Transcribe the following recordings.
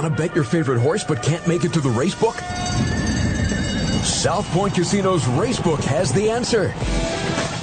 Want to bet your favorite horse but can't make it to the race book? South Point Casino's Racebook has the answer.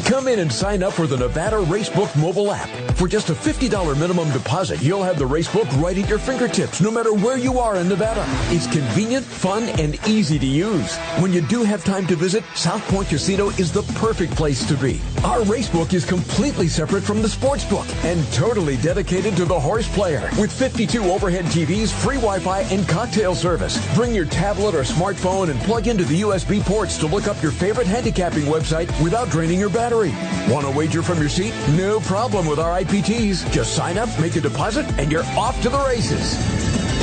Come in and sign up for the Nevada Racebook mobile app. For just a $50 minimum deposit, you'll have the racebook right at your fingertips, no matter where you are in Nevada. It's convenient, fun, and easy to use. When you do have time to visit, South Point Casino is the perfect place to be. Our racebook is completely separate from the sports book and totally dedicated to the horse player. With 52 overhead TVs, free Wi-Fi, and cocktail service. Bring your tablet or smartphone and plug into the USB ports to look up your favorite handicapping website without draining your battery. Want to wager from your seat? No problem with our IPTs. Just sign up, make a deposit, and you're off to the races.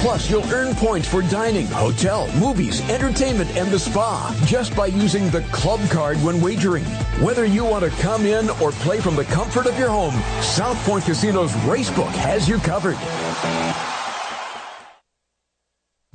Plus, you'll earn points for dining, hotel, movies, entertainment, and the spa just by using the club card when wagering. Whether you want to come in or play from the comfort of your home, South Point Casino's Racebook has you covered.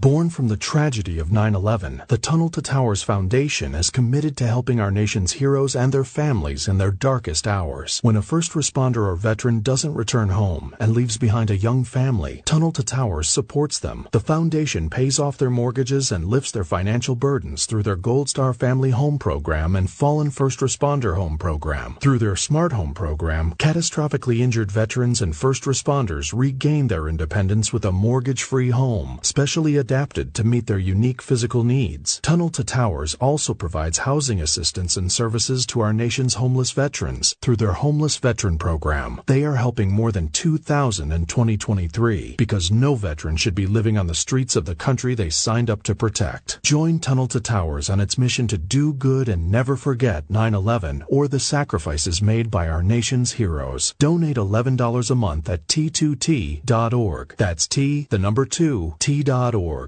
Born from the tragedy of 9 11, the Tunnel to Towers Foundation is committed to helping our nation's heroes and their families in their darkest hours. When a first responder or veteran doesn't return home and leaves behind a young family, Tunnel to Towers supports them. The foundation pays off their mortgages and lifts their financial burdens through their Gold Star Family Home Program and Fallen First Responder Home Program. Through their Smart Home Program, catastrophically injured veterans and first responders regain their independence with a mortgage free home, specially adapted to meet their unique physical needs. Tunnel to Towers also provides housing assistance and services to our nation's homeless veterans through their Homeless Veteran Program. They are helping more than 2,000 in 2023 because no veteran should be living on the streets of the country they signed up to protect. Join Tunnel to Towers on its mission to do good and never forget 9-11 or the sacrifices made by our nation's heroes. Donate $11 a month at t2t.org. That's T, the number 2, t.org.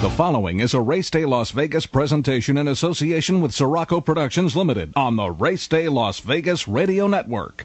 The following is a Race Day Las Vegas presentation in association with Siraco Productions Limited on the Race Day Las Vegas Radio Network.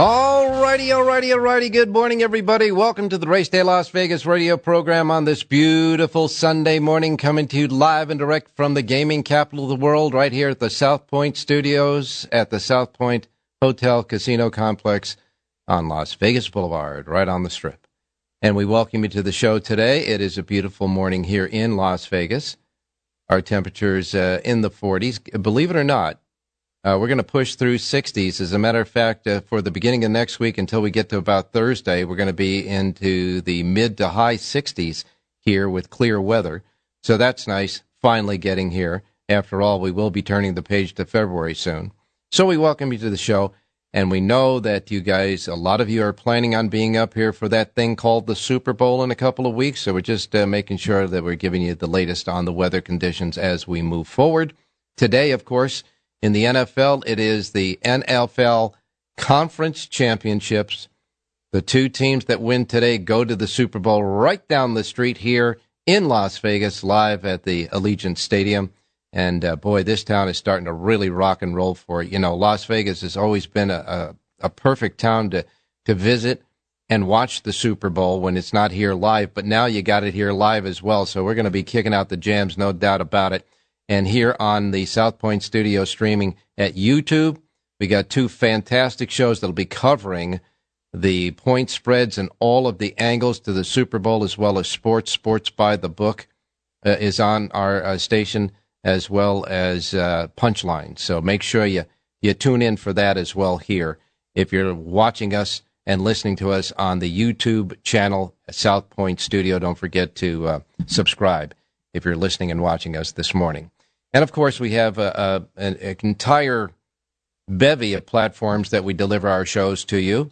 Alrighty, all righty. Good morning, everybody. Welcome to the Race Day Las Vegas radio program on this beautiful Sunday morning, coming to you live and direct from the gaming capital of the world, right here at the South Point Studios at the South Point Hotel Casino Complex on Las Vegas Boulevard, right on the strip. And we welcome you to the show today. It is a beautiful morning here in Las Vegas. Our temperatures uh, in the 40s. Believe it or not, uh, we're going to push through 60s. As a matter of fact, uh, for the beginning of next week until we get to about Thursday, we're going to be into the mid to high 60s here with clear weather. So that's nice, finally getting here. After all, we will be turning the page to February soon. So we welcome you to the show. And we know that you guys, a lot of you are planning on being up here for that thing called the Super Bowl in a couple of weeks. So we're just uh, making sure that we're giving you the latest on the weather conditions as we move forward. Today, of course, in the NFL, it is the NFL Conference Championships. The two teams that win today go to the Super Bowl right down the street here in Las Vegas, live at the Allegiant Stadium. And uh, boy, this town is starting to really rock and roll for it. You know, Las Vegas has always been a, a, a perfect town to, to visit and watch the Super Bowl when it's not here live, but now you got it here live as well. So we're going to be kicking out the jams, no doubt about it and here on the South Point Studio streaming at YouTube. We got two fantastic shows that'll be covering the point spreads and all of the angles to the Super Bowl, as well as sports. Sports by the Book uh, is on our uh, station, as well as uh, Punchline. So make sure you, you tune in for that as well here. If you're watching us and listening to us on the YouTube channel, South Point Studio. Don't forget to uh, subscribe if you're listening and watching us this morning. And of course, we have uh, uh, a, a, an entire bevy of platforms that we deliver our shows to you,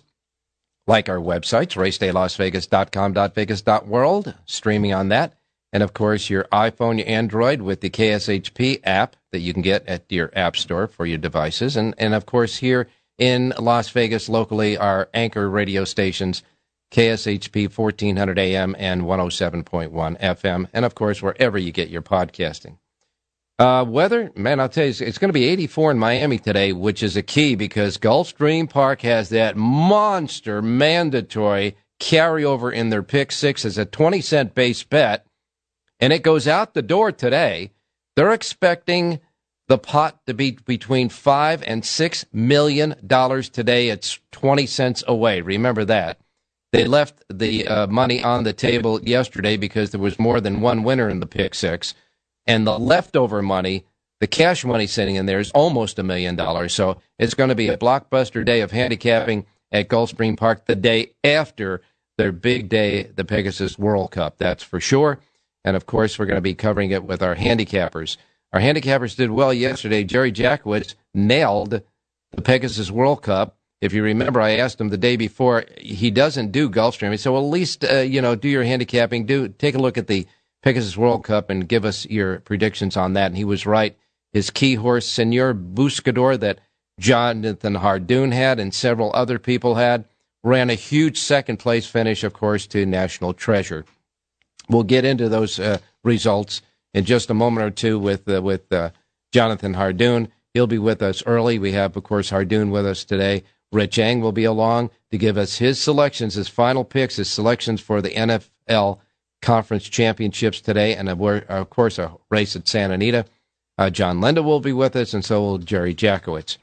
like our websites, racedaylasvegas.com.vegas.world, streaming on that. And of course, your iPhone, your Android with the KSHP app that you can get at your app store for your devices. And, and of course, here in Las Vegas locally, our anchor radio stations, KSHP 1400 AM and 107.1 FM. And of course, wherever you get your podcasting. Uh, weather, man, I'll tell you, it's going to be 84 in Miami today, which is a key because Gulfstream Park has that monster mandatory carryover in their pick six as a 20 cent base bet, and it goes out the door today. They're expecting the pot to be between five and six million dollars today. It's 20 cents away. Remember that. They left the uh, money on the table yesterday because there was more than one winner in the pick six and the leftover money, the cash money sitting in there is almost a million dollars. So it's going to be a blockbuster day of handicapping at Gulfstream Park the day after their big day, the Pegasus World Cup. That's for sure. And of course, we're going to be covering it with our handicappers. Our handicappers did well yesterday. Jerry Jackowitz nailed the Pegasus World Cup. If you remember, I asked him the day before. He doesn't do Gulfstream. He said, "Well, at least uh, you know, do your handicapping. Do take a look at the Pegasus World Cup and give us your predictions on that. And he was right. His key horse, Senor Buscador, that Jonathan Hardoon had and several other people had, ran a huge second place finish, of course, to National Treasure. We'll get into those uh, results in just a moment or two with uh, with uh, Jonathan Hardoon. He'll be with us early. We have, of course, Hardoon with us today. Rich Eng will be along to give us his selections, his final picks, his selections for the NFL conference championships today, and of course a race at Santa Anita. Uh, Jon Lindo will be with us, and so will Jerry Jackowitz.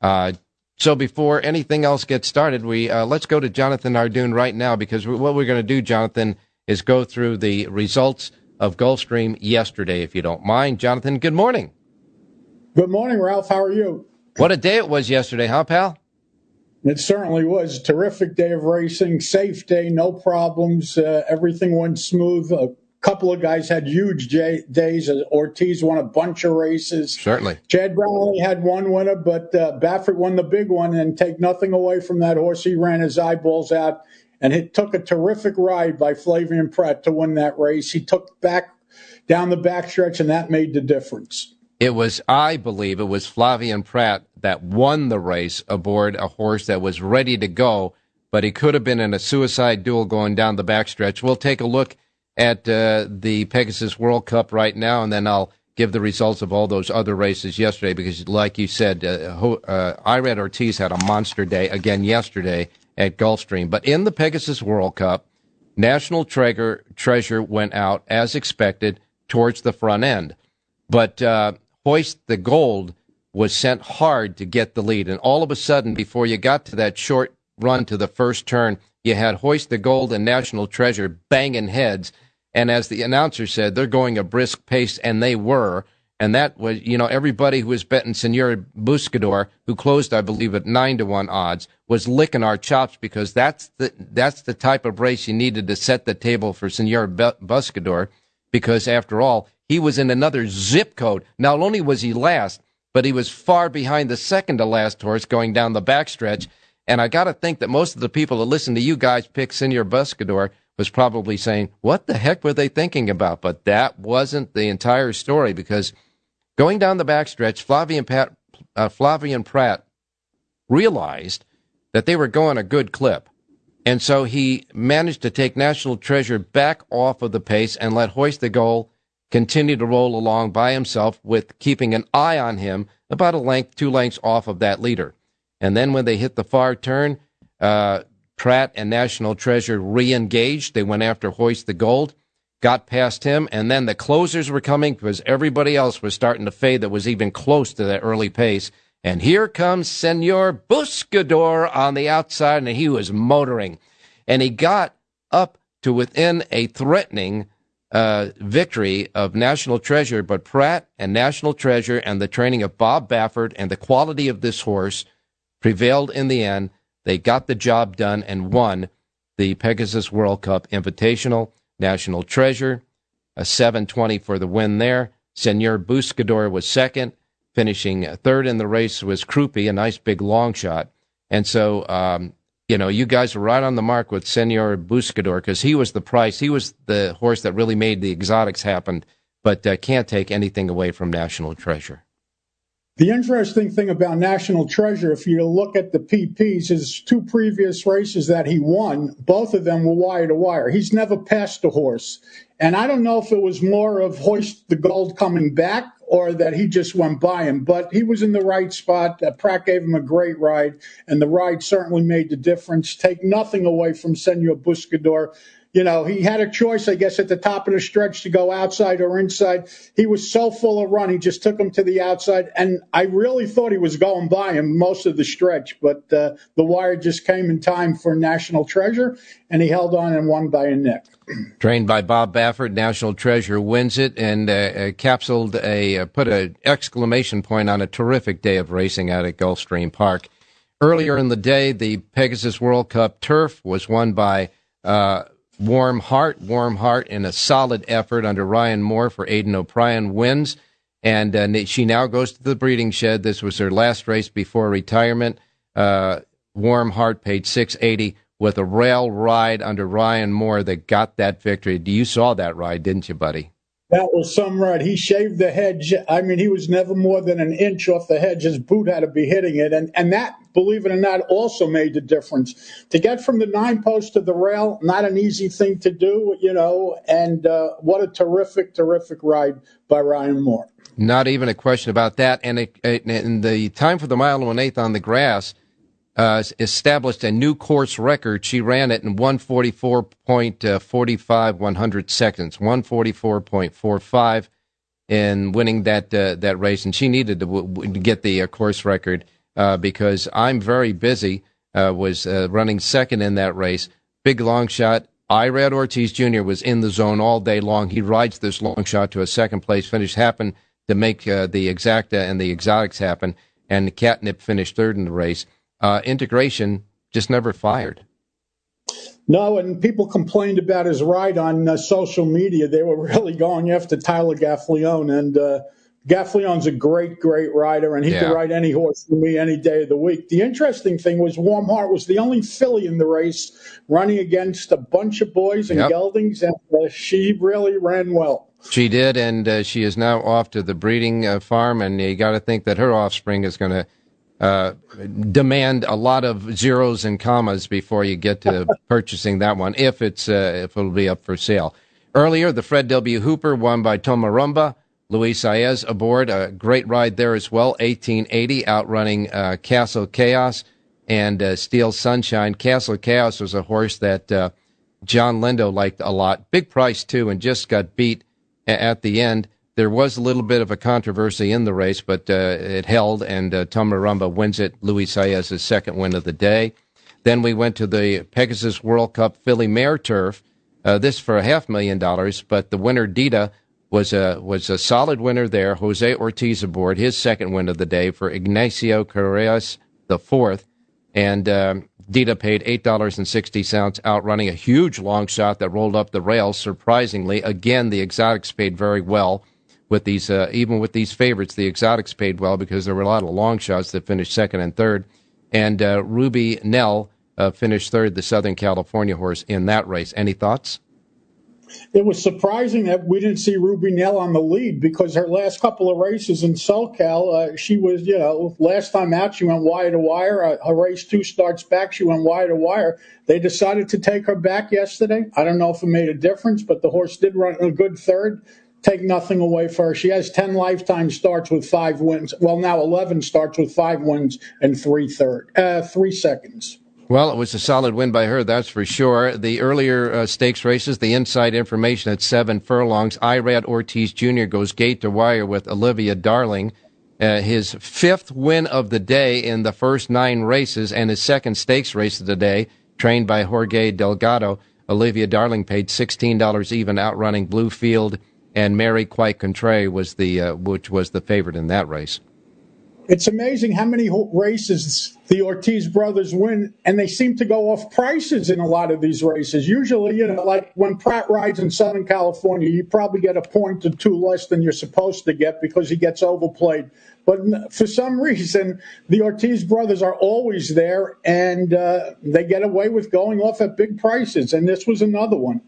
Uh, so before anything else gets started, we uh, let's go to Jonathan Hardoon right now because what we're going to do, Jonathan, is go through the results of Gulfstream yesterday, if you don't mind. Jonathan, good morning. Good morning, Ralph. How are you? What a day it was yesterday, huh, pal? It certainly was a terrific day of racing, safe day, no problems. Uh, everything went smooth. A couple of guys had huge day, days. Ortiz won a bunch of races. Certainly. Chad Brownlee had one winner, but uh, Baffert won the big one. And take nothing away from that horse. He ran his eyeballs out, and it took a terrific ride by Flavien Prat to win that race. He took back down the backstretch, and that made the difference. It was, I believe, it was Flavien Prat that won the race aboard a horse that was ready to go, but he could have been in a suicide duel going down the backstretch. We'll take a look at uh, the Pegasus World Cup right now, and then I'll give the results of all those other races yesterday because, like you said, uh, uh, Ortiz had a monster day again yesterday at Gulfstream. But in the Pegasus World Cup, National Treasure, Treasure went out as expected towards the front end. But uh, Hoist the Gold was sent hard to get the lead. And all of a sudden, before you got to that short run to the first turn, you had Hoist the Gold and National Treasure banging heads. And as the announcer said, they're going a brisk pace, and they were. And that was, you know, everybody who was betting Senor Buscador, who closed, I believe, at nine to one odds, was licking our chops because that's the that's the type of race you needed to set the table for Senor Buscador. Because after all, he was in another zip code. Not only was he last, but he was far behind the second to last horse going down the backstretch. And I got to think that most of the people that listen to you guys pick Senor Buscador was probably saying, what the heck were they thinking about? But that wasn't the entire story because going down the backstretch, Flavien, Pat, uh, Flavien Prat realized that they were going a good clip. And so he managed to take National Treasure back off of the pace and let Hoist the Gold continued to roll along by himself with keeping an eye on him about a length, two lengths off of that leader. And then when they hit the far turn, uh, Prat and National Treasure re-engaged. They went after Hoist the Gold, got past him, and then the closers were coming because everybody else was starting to fade that was even close to that early pace. And here comes Senor Buscador on the outside, and he was motoring. And he got up to within a threatening uh, victory of National Treasure, but Prat and National Treasure and the training of Bob Baffert and the quality of this horse prevailed in the end. They got the job done and won the Pegasus World Cup Invitational, National Treasure, a 720 for the win there. Senor Buscador was second. Finishing third in the race was Crupi, a nice big long shot. And so, um, you know, you guys were right on the mark with Senor Buscador because he was the price. He was the horse that really made the exotics happen, but uh, can't take anything away from National Treasure. The interesting thing about National Treasure, if you look at the PPs, his two previous races that he won, both of them were wire to wire. He's never passed a horse. And I don't know if it was more of Hoist the Gold coming back or that he just went by him, but he was in the right spot. Uh, Prat gave him a great ride, and the ride certainly made the difference. Take nothing away from Senor Buscador you know, he had a choice, I guess, at the top of the stretch to go outside or inside. He was so full of run, he just took him to the outside. And I really thought he was going by him most of the stretch, but uh, the wire just came in time for National Treasure, and he held on and won by a nick. Trained by Bob Baffert, National Treasure wins it and uh, uh, capsuled a uh, put an exclamation point on a terrific day of racing out at Gulfstream Park. Earlier in the day, the Pegasus World Cup Turf was won by uh, Warm Heart. Warm Heart in a solid effort under Ryan Moore for Aidan O'Brien wins. And uh, she now goes to the breeding shed. This was her last race before retirement. Uh, Warm Heart paid 680 with a rail ride under Ryan Moore that got that victory. You saw that ride, didn't you, buddy? That was some ride. He shaved the hedge. I mean, he was never more than an inch off the hedge. His boot had to be hitting it. And, and that, believe it or not, also made the difference. To get from the nine post to the rail, not an easy thing to do, you know. And uh, what a terrific, terrific ride by Ryan Moore. Not even a question about that. And, it, and the time for the mile and one eighth on the grass uh, established a new course record. She ran it in 144.45 100 seconds, 144.45 in winning that uh, that race, and she needed to, w- get the uh, course record uh, because I'm very busy. Uh, was uh, running second in that race. Big long shot. Irad Ortiz Jr. was in the zone all day long. He rides this long shot to a second place finish. Happened to make the exacta and the exotics happen, and Catnip finished third in the race uh, integration just never fired. No, and people complained about his ride on uh, social media. They were really going after Tyler Gaffalione, and uh, Gaffalione's a great, great rider, and he yeah. could ride any horse for me any day of the week. The interesting thing was Warm Heart was the only filly in the race running against a bunch of boys and yep. geldings, and uh, she really ran well. She did, and uh, she is now off to the breeding uh, farm, and you got to think that her offspring is going to uh, demand a lot of zeros and commas before you get to purchasing that one, if it's uh, if it'll be up for sale. Earlier, the Fred W. Hooper won by Tomarumba. Luis Saez aboard, a great ride there as well. 1880 outrunning uh, Castle Chaos and uh, Steel Sunshine. Castle Chaos was a horse that uh, Jon Lindo liked a lot. Big price too, and just got beat at the end. There was a little bit of a controversy in the race, but uh, it held, and uh, Tomarumba wins it. Luis Saez's second win of the day. Then we went to the Pegasus World Cup Filly Mare Turf. Uh, this for a half million dollars, but the winner Dita was a was a solid winner there. Jose Ortiz aboard his second win of the day for Ignacio Correas the fourth, and um, Dita paid eight dollars and sixty cents, outrunning a huge long shot that rolled up the rails. Surprisingly, again the exotics paid very well with these, uh, even with these favorites, the exotics paid well because there were a lot of long shots that finished second and third. And uh, Ruby Nell uh, finished third, the Southern California horse, in that race. Any thoughts? It was surprising that we didn't see Ruby Nell on the lead because her last couple of races in SoCal, uh, she was, you know, last time out she went wire to wire. Uh, her race two starts back, she went wire to wire. They decided to take her back yesterday. I don't know if it made a difference, but the horse did run a good third take nothing away for her. She has 10 lifetime starts with five wins. Well, now 11 starts with five wins and three third, uh, three seconds. Well, it was a solid win by her, that's for sure. The earlier uh, stakes races, the inside information at seven furlongs. Irad Ortiz Jr. goes gate to wire with Olivia Darling. Uh, his fifth win of the day in the first nine races and his second stakes race of the day, trained by Jorge Delgado. Olivia Darling paid $16 even, outrunning Bluefield and Mary Quite Contrary was the uh, which was the favorite in that race. It's amazing how many races the Ortiz brothers win, and they seem to go off prices in a lot of these races. Usually, you know, like when Prat rides in Southern California, you probably get a point or two less than you're supposed to get because he gets overplayed. But for some reason, the Ortiz brothers are always there, and uh, they get away with going off at big prices. And this was another one.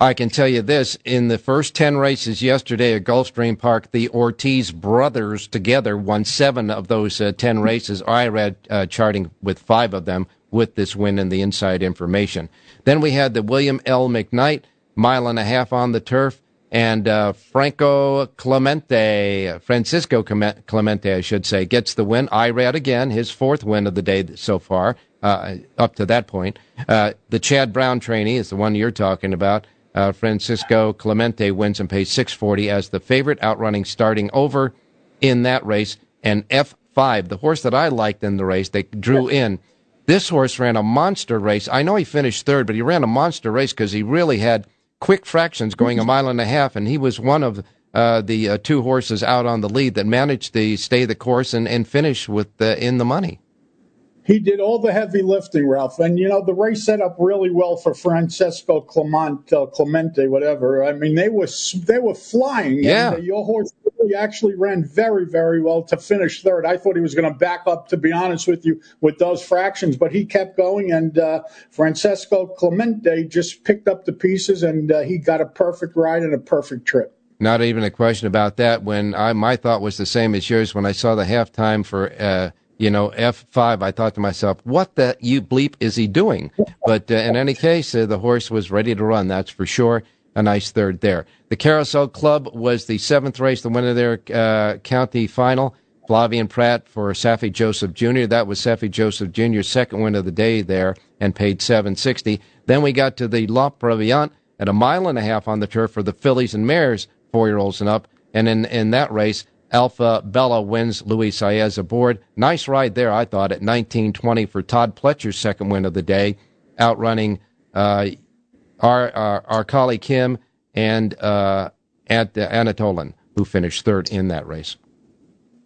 I can tell you this in the first 10 races yesterday at Gulfstream Park, the Ortiz brothers together won seven of those uh, 10 races. Irad uh, charting with five of them with this win and the inside information. Then we had the William L. McKnight, mile and a half on the turf, and uh, Franco Clemente, Francisco Clemente, I should say, gets the win. Irad again his fourth win of the day so far, uh, up to that point. Uh, the Chad Brown trainee is the one you're talking about. Uh, Francisco Clemente wins and pays 640 as the favorite, outrunning starting over in that race. And F5, the horse that I liked in the race, they drew in. This horse ran a monster race. I know he finished third, but he ran a monster race because he really had quick fractions going a mile and a half, and he was one of uh, the uh, two horses out on the lead that managed to stay the course and, and finish with the, in the money he did all the heavy lifting, Ralph. And you know the race set up really well for Francesco Clemente, uh, Clemente, whatever. I mean they were they were flying. Yeah, and, uh, your horse really actually ran very very well to finish third. I thought he was going to back up, to be honest with you, with those fractions, but he kept going. And uh, Francesco Clemente just picked up the pieces, and uh, he got a perfect ride and a perfect trip. Not even a question about that. When I my thought was the same as yours when I saw the halftime for uh, you know, F5, I thought to myself, what the you bleep is he doing? But uh, in any case, uh, the horse was ready to run, that's for sure. A nice third there. The Carousel Club was the seventh race, the winner their uh, county final. Flavien Prat for Saffie Joseph Jr. That was Saffie Joseph Jr.'s second win of the day there and paid 760. Then we got to the La Prevoyante at a mile and a half on the turf for the fillies and mares, four year olds and up. And in, in that race, Alpha Bella wins Luis Saez aboard. Nice ride there, I thought, at 1920 for Todd Pletcher's second win of the day, outrunning uh, our, our, our colleague Kim and uh, at Anatolin, who finished third in that race.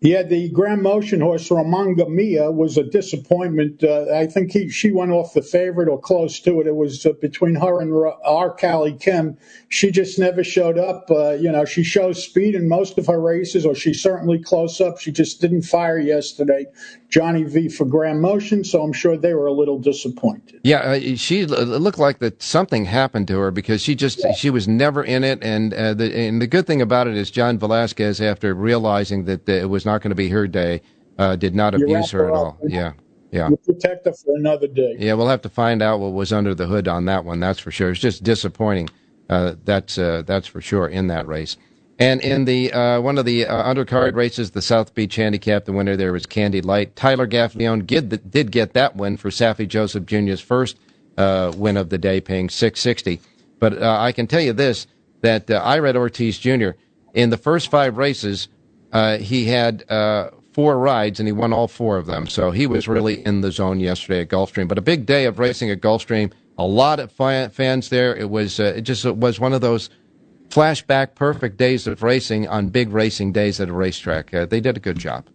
Yeah, the Grand Motion horse Romanga Mia was a disappointment. Uh, I think he, she went off the favorite or close to it. It was uh, between her and our Callie Kim. She just never showed up. Uh, you know, she shows speed in most of her races, or she's certainly close up. She just didn't fire yesterday. Johnny V for Grand Motion, so I'm sure they were a little disappointed. Yeah, uh, she looked like that something happened to her because she just yeah. she was never in it. And uh, the and the good thing about it is John Velazquez, after realizing that it was not going to be her day, uh, did not you abuse her, her at all. Yeah. Yeah. You protect her for another day. Yeah, we'll have to find out what was under the hood on that one. That's for sure. It's just disappointing. Uh, that's uh, that's for sure in that race. And in the uh, one of the uh, undercard races, the South Beach Handicap, the winner there was Candy Light. Tyler Gaffalione did, did get that win for Saffie Joseph Jr.'s first uh, win of the day, paying six sixty. But uh, I can tell you this: that uh, Irad Ortiz Jr. in the first five races, uh, he had four rides and he won all four of them. So he was really in the zone yesterday at Gulfstream. But a big day of racing at Gulfstream. A lot of fans there. It was it just it was one of those flashback perfect days of racing on big racing days at a racetrack. Uh, they did a good job.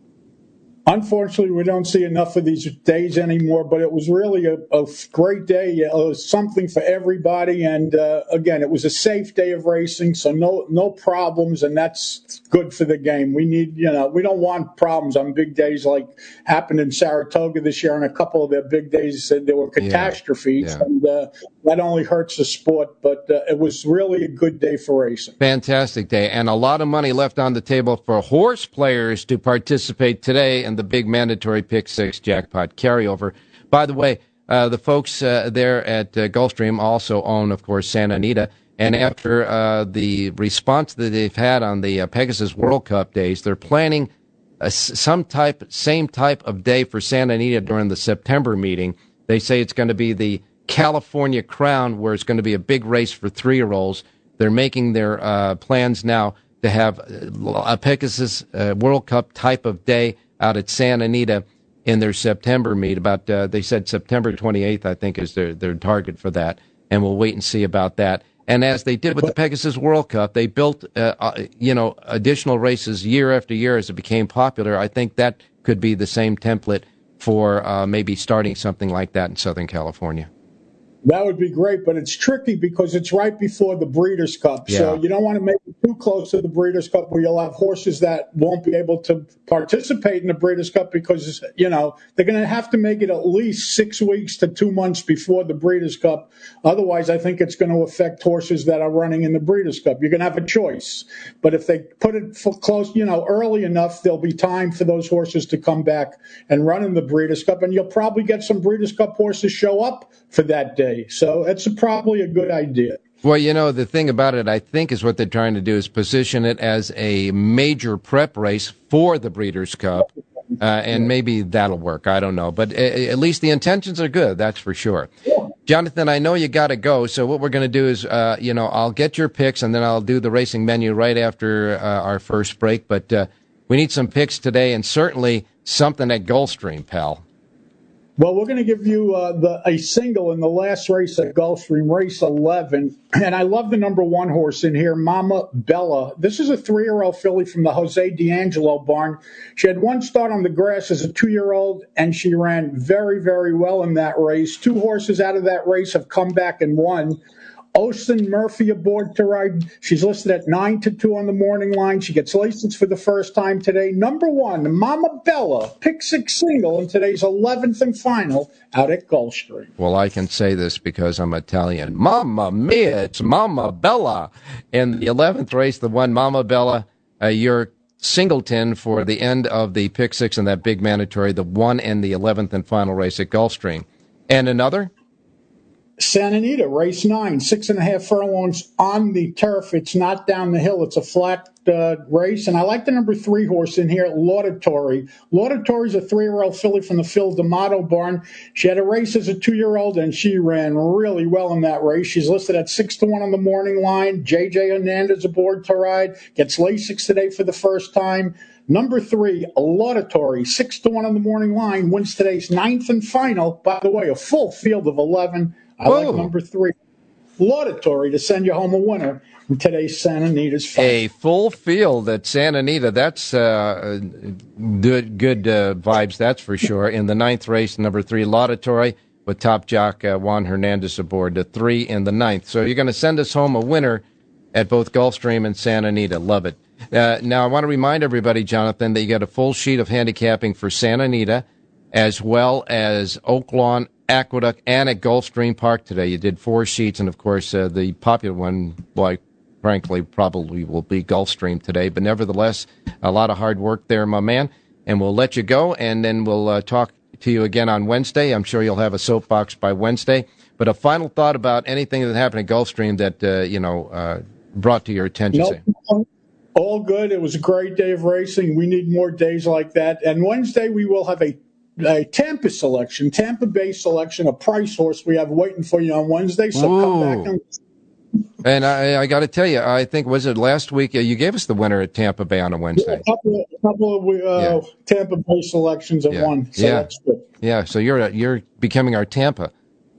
Unfortunately, we don't see enough of these days anymore, but it was really a, a great day. It was something for everybody. And uh, again, it was a safe day of racing, so no no problems, and that's good for the game. We need, you know, we don't want problems on big days like happened in Saratoga this year, and a couple of their big days said there were catastrophes, yeah, yeah. and uh, that only hurts the sport. But uh, it was really a good day for racing. Fantastic day, and a lot of money left on the table for horse players to participate today. And the big mandatory pick six jackpot carryover. By the way, uh, the folks uh, there at uh, Gulfstream also own, of course, Santa Anita. And after uh, the response that they've had on the uh, Pegasus World Cup days, they're planning a, some type, same type of day for Santa Anita during the September meeting. They say it's going to be the California Crown, where it's going to be a big race for three-year-olds. They're making their uh, plans now to have a Pegasus World Cup type of day out at Santa Anita in their September meet. About uh, they said September 28th, I think, is their their target for that, and we'll wait and see about that. And as they did with the Pegasus World Cup, they built uh, uh, you know additional races year after year as it became popular. I think that could be the same template for uh, maybe starting something like that in Southern California. That would be great, but it's tricky because it's right before the Breeders' Cup. Yeah. So you don't want to make it too close to the Breeders' Cup where you'll have horses that won't be able to participate in the Breeders' Cup because, you know, they're going to have to make it at least six weeks to two months before the Breeders' Cup. Otherwise, I think it's going to affect horses that are running in the Breeders' Cup. You're going to have a choice. But if they put it close, you know, early enough, there'll be time for those horses to come back and run in the Breeders' Cup. And you'll probably get some Breeders' Cup horses show up for that day. So it's probably a good idea. Well, you know, the thing about it, I think, is what they're trying to do is position it as a major prep race for the Breeders' Cup. Uh, and maybe that'll work. I don't know. But at least the intentions are good, that's for sure. Jonathan, I know you got to go. So what we're going to do is, uh, you know, I'll get your picks and then I'll do the racing menu right after uh, our first break. But uh, we need some picks today and certainly something at Gulfstream, pal. Well, we're going to give you uh, the, a single in the last race at Gulfstream, race 11. And I love the number one horse in here, Mama Bella. This is a three year old filly from the Jose D'Angelo barn. She had one start on the grass as a two year old, and she ran very, very well in that race. Two horses out of that race have come back and won. Austin Murphy aboard to ride. She's listed at 9 to 2 on the morning line. She gets Lasix for the first time today. Number one, Mama Bella, pick six single in today's 11th and final out at Gulfstream. Well, I can say this because I'm Italian. Mamma mia, it's Mama Bella. In the 11th race, the one Mama Bella, uh, your singleton for the end of the pick six and that big mandatory, the one and the 11th and final race at Gulfstream. And another? Santa Anita, race nine, six and a half furlongs on the turf. It's not down the hill. It's a flat uh, race. And I like the number three horse in here, Laudatory. Laudatory is a three year old filly from the Phil D'Amato barn. She had a race as a two year old and she ran really well in that race. She's listed at six to one on the morning line. JJ Hernandez aboard to ride. Gets Lasix today for the first time. Number three, Laudatory, six to one on the morning line, wins today's ninth and final. By the way, a full field of 11. I Whoa. like number three, laudatory to send you home a winner in today's Santa Anita's fight. A full field at Santa Anita. That's uh, good, good uh, vibes, that's for sure. In the ninth race, number three, laudatory with top jock uh, Juan Hernandez aboard, the three in the ninth. So you're going to send us home a winner at both Gulfstream and Santa Anita. Love it. Uh, now, I want to remind everybody, Jonathan, that you got a full sheet of handicapping for Santa Anita as well as Oaklawn Aqueduct and at Gulfstream Park today. You did four sheets, and of course, uh, the popular one, like frankly, probably will be Gulfstream today. But nevertheless, a lot of hard work there, my man. And we'll let you go, and then we'll uh, talk to you again on Wednesday. I'm sure you'll have a soapbox by Wednesday. But a final thought about anything that happened at Gulfstream that uh, you know uh, brought to your attention. Nope. All good. It was a great day of racing. We need more days like that. And Wednesday we will have a a Tampa selection, Tampa Bay selection, a price horse we have waiting for you on Wednesday. So Ooh. come back and. And I, I got to tell you, I think was it last week uh, you gave us the winner at Tampa Bay on a Wednesday. Yeah, a couple, of, a couple of uh, yeah. Tampa Bay selections at yeah. one. So yeah, yeah. So you're you're becoming our Tampa,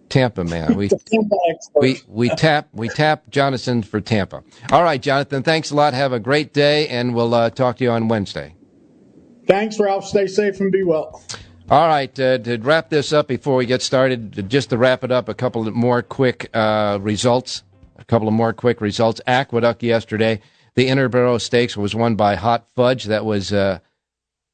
Tampa man. We Tampa we we tap we tap Jonathan for Tampa. All right, Jonathan. Thanks a lot. Have a great day, and we'll uh, talk to you on Wednesday. Thanks, Ralph. Stay safe and be well. All right, uh, to wrap this up before we get started, just to wrap it up, a couple more quick uh, results. A couple of more quick results. Aqueduct yesterday, the Interborough Stakes was won by Hot Fudge. That was uh,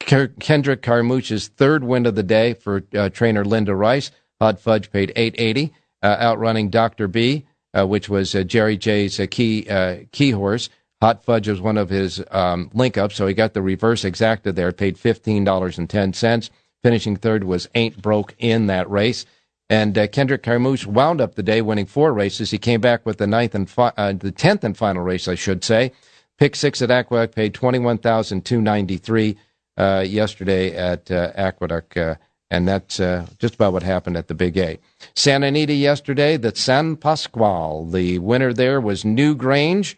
Kendrick Carmouche's third win of the day for uh, trainer Linda Rice. Hot Fudge paid 880, uh, outrunning Dr. B, uh, which was Jerry J's key key horse. Hot Fudge was one of his um, link ups, so he got the reverse exacta there, paid $15.10. Finishing third was Ain't Broke in that race. And uh, Kendrick Carmouche wound up the day winning four races. He came back with the ninth and fi- uh, the tenth and final race, I should say. Pick six at Aqueduct paid twenty one thousand two ninety three uh, yesterday at uh, Aqueduct, uh, and that's uh, just about what happened at the Big A. Santa Anita yesterday, the San Pasqual. The winner there was Newgrange,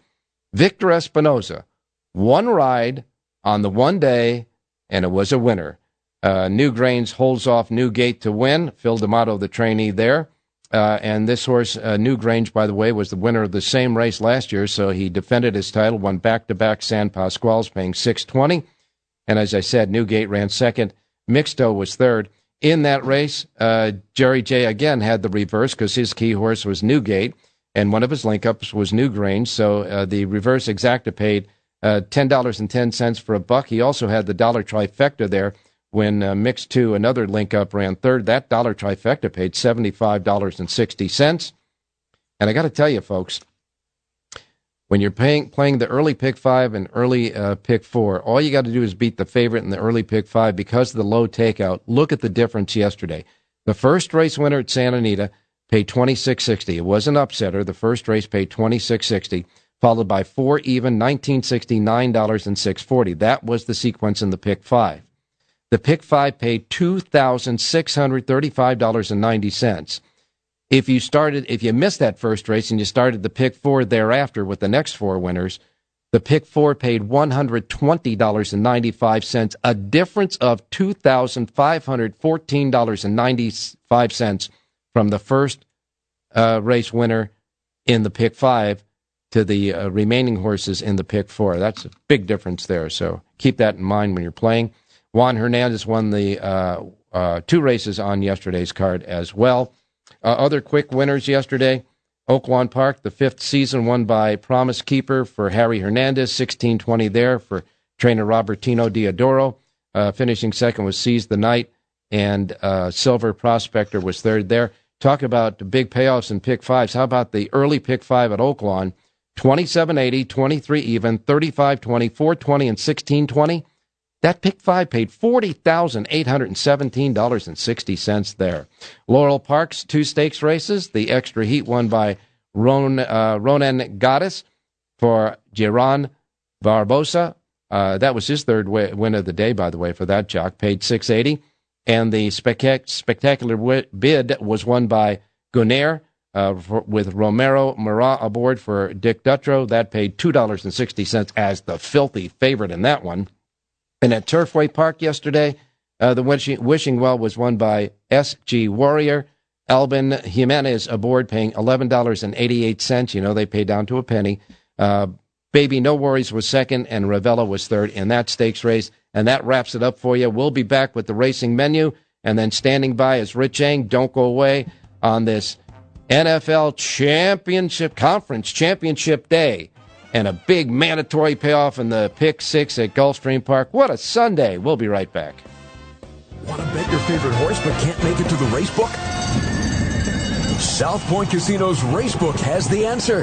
Victor Espinoza. One ride on the one day, and it was a winner. Uh, Newgrange holds off Newgate to win. Phil D'Amato, the trainee there. Uh, and this horse, uh, Newgrange, by the way, was the winner of the same race last year, so he defended his title, won back to back San Pasquals, paying 620. And as I said, Newgate ran second Mixto was third. In that race, uh, Jerry J again had the reverse because his key horse was Newgate, and one of his link ups was Newgrange. So uh, the reverse exacta paid uh, $10.10 for a buck. He also had the dollar trifecta there when uh, Mixto, another link up, ran third. That dollar trifecta paid $75.60. And I got to tell you, folks, when you're paying, playing the early pick five and early uh, pick four, all you got to do is beat the favorite in the early pick five because of the low takeout. Look at the difference yesterday. The first race winner at Santa Anita paid twenty six sixty. It was an upsetter. The first race paid twenty six sixty, followed by four even nineteen sixty nine dollars and six forty. That was the sequence in the pick five. The pick five paid two thousand six hundred thirty five dollars and ninety cents. If you started if you missed that first race and you started the pick four thereafter with the next four winners the pick four paid $120.95 a difference of $2514.95 from the first uh, race winner in the pick five to the uh, remaining horses in the pick four. That's a big difference there. So keep that in mind when you're playing juan hernandez won the uh, uh two races on yesterday's card as well uh, other quick winners yesterday Oaklawn Park, the fifth season, won by Promise Keeper for Harry Hernandez, 1620 there for trainer Robertino Diodoro. Uh, finishing second was Seize the Night, and uh, Silver Prospector was third there. Talk about big payoffs and pick fives. How about the early pick five at Oaklawn? 2780, 23 even, 3520, 420, and 1620. That pick five paid $40,817.60 there. Laurel Park's two stakes races, the extra heat won by Ron, uh, Ronan Goddess for Giron Barbosa. Uh, that was his third win of the day, by the way, for that jock. Paid 680 And the spec- spectacular w- bid was won by Gunair uh, with Romero Maragh aboard for Dick Dutrow. That paid $2.60 as the filthy favorite in that one. And at Turfway Park yesterday, uh, the wishing, wishing Well was won by S.G. Warrior. Albin Jimenez aboard paying $11.88. You know, they pay down to a penny. Uh, Baby No Worries was second, and Ravella was third in that stakes race. And that wraps it up for you. We'll be back with the racing menu. And then standing by is Rich Eng. Don't go away on this NFL Championship Conference Championship Day and a big mandatory payoff in the pick six at Gulfstream Park. What a Sunday. We'll be right back. Want to bet your favorite horse but can't make it to the race book? South Point Casino's Racebook has the answer.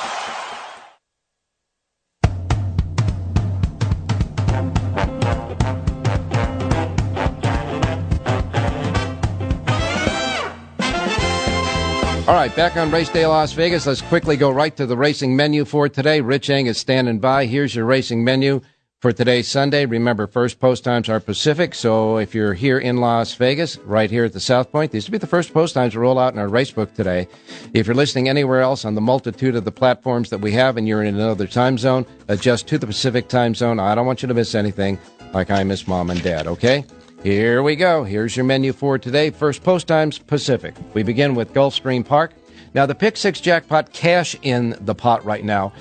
All right, back on Race Day Las Vegas. Let's quickly go right to the racing menu for today. Rich Eng is standing by. Here's your racing menu for today's Sunday. Remember, first post times are Pacific, so if you're here in Las Vegas, right here at the South Point, these will be the first post times to roll out in our racebook today. If you're listening anywhere else on the multitude of the platforms that we have and you're in another time zone, adjust to the Pacific time zone. I don't want you to miss anything like I miss mom and dad, okay? Here we go. Here's your menu for today. First post times Pacific. We begin with Gulfstream Park. Now, the Pick Six jackpot cash in the pot right now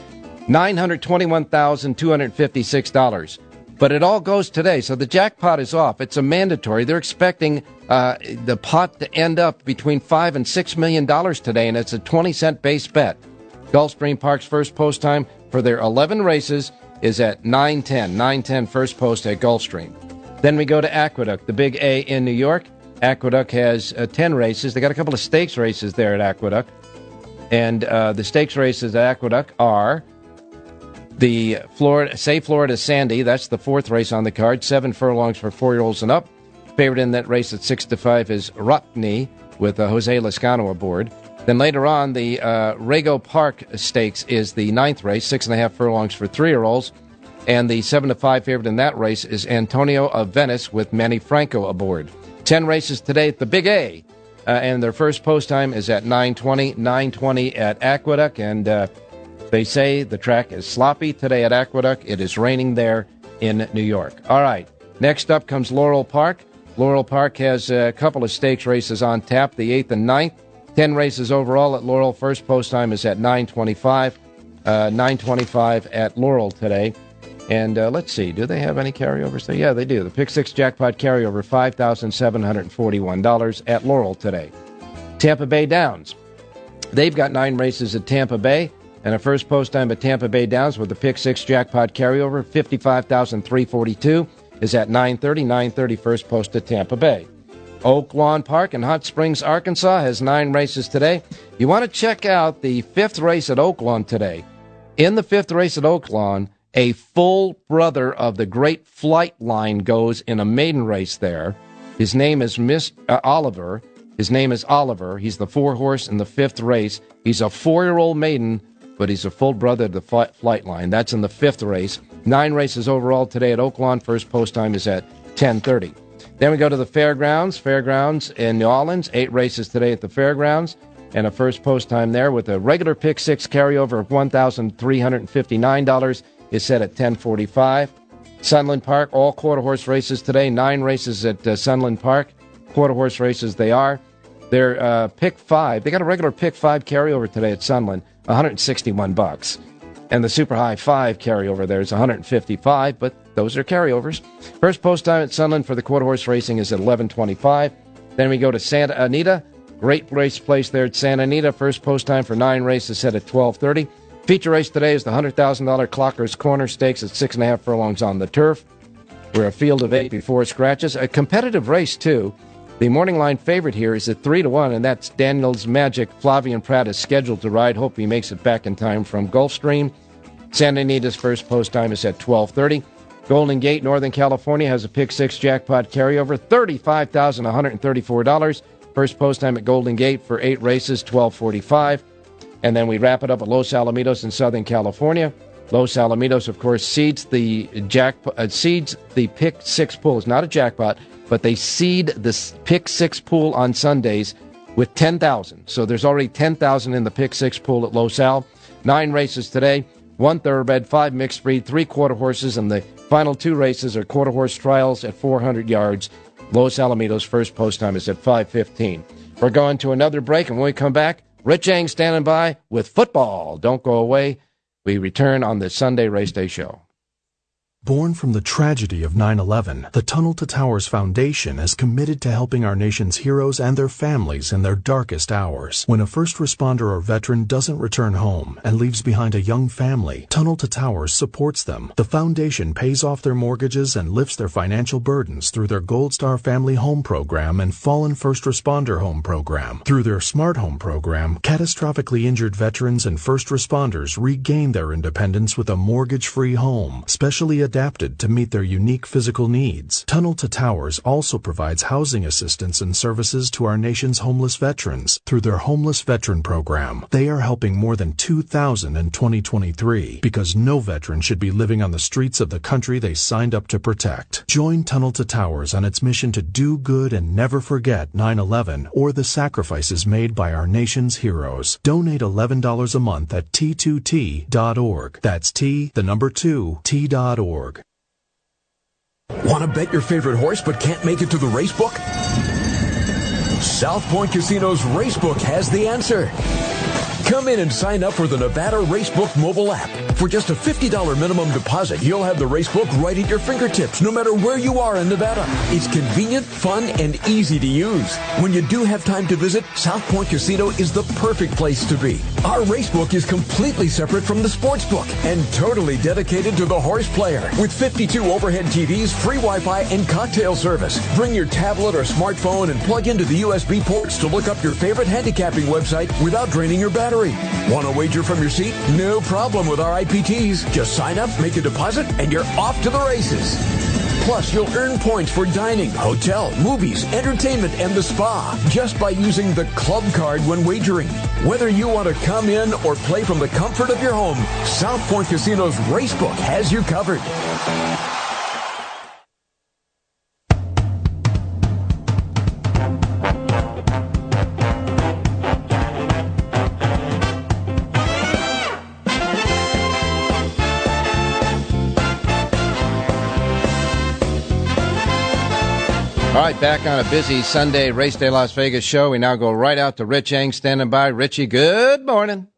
$921,256. But it all goes today, so the jackpot is off. It's a mandatory. They're expecting uh, the pot to end up between five and six million dollars today, and it's a 20 cent base bet. Gulfstream Park's first post time for their 11 races is at 910. 910 first post at Gulfstream. Then we go to Aqueduct, the big A in New York. Aqueduct has uh, 10 races. They got a couple of stakes races there at Aqueduct. And uh, the stakes races at Aqueduct are the Florida, say Florida Sandy. That's the fourth race on the card. Seven furlongs for four-year-olds and up. Favorite in that race at six to five is Rockney with uh, Jose Lezcano aboard. Then later on, the uh, Rego Park Stakes is the ninth race, six and a half furlongs for three-year-olds. And the seven to five favorite in that race is Antonio of Venice with Manny Franco aboard. Ten races today at the Big A, uh, and their first post time is at 9:20. 9:20 at Aqueduct, and uh, they say the track is sloppy today at Aqueduct. It is raining there in New York. All right. Next up comes Laurel Park. Laurel Park has a couple of stakes races on tap, the 8th and 9th. 10 races overall at Laurel. First post time is at 925. Uh, 925 at Laurel today. And uh, let's see, do they have any carryovers there? Yeah, they do. The Pick Six Jackpot carryover, $5,741 at Laurel today. Tampa Bay Downs. They've got nine races at Tampa Bay. And a first post time at Tampa Bay Downs with the Pick Six Jackpot carryover, 55342 is at 930. 930 first post at Tampa Bay. Oaklawn Park in Hot Springs, Arkansas has nine races today. You want to check out the fifth race at Oaklawn today. In the fifth race at Oaklawn, a full brother of the great Flight Line goes in a maiden race there. His name is Miss uh, Oliver. His name is Oliver. He's the four horse in the fifth race. He's a four year old maiden, but he's a full brother of the Flight Line. That's in the fifth race. Nine races overall today at Oaklawn. First post time is at 10:30. Then we go to the fairgrounds. Fairgrounds in New Orleans. Eight races today at the fairgrounds. And a first post time there with a regular pick six carryover of $1,359 is set at 1045. Sunland Park, all quarter horse races today. Nine races at uh, Sunland Park. Quarter horse races they are. They're uh, pick five. They got a regular pick five carryover today at Sunland, 161 bucks. And the super high five carryover there is 155, but those are carryovers. First post time at Sunland for the quarter horse racing is at 1125. Then we go to Santa Anita. Great race place there at Santa Anita. First post time for nine races set at 1230. Feature race today is the $100,000 Clockers Corner Stakes at six and a half furlongs on the turf. We're a field of eight before scratches. A competitive race, too. The morning line favorite here is at 3 to 1, and that's Daniel's Magic. Flavien Prat is scheduled to ride. Hope he makes it back in time from Gulfstream. Santa Anita's first post time is at 1230. Golden Gate, Northern California, has a pick six jackpot carryover, $35,134. First post time at Golden Gate for eight races, 1245. And then we wrap it up at Los Alamitos in Southern California. Los Alamitos, of course, seeds the jack uh, seeds the pick six pool. It's not a jackpot, but they seed the pick six pool on Sundays with ten thousand. So there's already ten thousand in the pick six pool at Los Al. Nine races today, one thoroughbred, five mixed breed, three quarter horses, and the final two races are quarter horse trials at 400 yards. Los Alamitos first post time is at 5:15. We're going to another break, and when we come back. Rich Eng standing by with football. Don't go away. We return on the Sunday Race Day Show. Born from the tragedy of 9-11, the Tunnel to Towers Foundation is committed to helping our nation's heroes and their families in their darkest hours. When a first responder or veteran doesn't return home and leaves behind a young family, Tunnel to Towers supports them. The foundation pays off their mortgages and lifts their financial burdens through their Gold Star Family Home Program and Fallen First Responder Home Program. Through their Smart Home Program, catastrophically injured veterans and first responders regain their independence with a mortgage-free home, specially adapted to meet their unique physical needs. Tunnel to Towers also provides housing assistance and services to our nation's homeless veterans through their Homeless Veteran Program. They are helping more than 2,000 in 2023 because no veteran should be living on the streets of the country they signed up to protect. Join Tunnel to Towers on its mission to do good and never forget 9-11 or the sacrifices made by our nation's heroes. Donate $11 a month at t2t.org. That's T, the number 2, t.org. Want to bet your favorite horse but can't make it to the race book? South Point Casino's Racebook has the answer. Come in and sign up for the Nevada Racebook mobile app. For just a $50 minimum deposit, you'll have the racebook right at your fingertips, no matter where you are in Nevada. It's convenient, fun, and easy to use. When you do have time to visit, South Point Casino is the perfect place to be. Our racebook is completely separate from the sports book and totally dedicated to the horse player. With 52 overhead TVs, free Wi-Fi, and cocktail service. Bring your tablet or smartphone and plug into the USB ports to look up your favorite handicapping website without draining your battery. Want to wager from your seat? No problem with our Just sign up, make a deposit, and you're off to the races. Plus, you'll earn points for dining, hotel, movies, entertainment, and the spa just by using the club card when wagering. Whether you want to come in or play from the comfort of your home, South Point Casino's Racebook has you covered. Right, back on a busy Sunday Race Day Las Vegas show. We now go right out to Rich Eng standing by. Richie, good morning.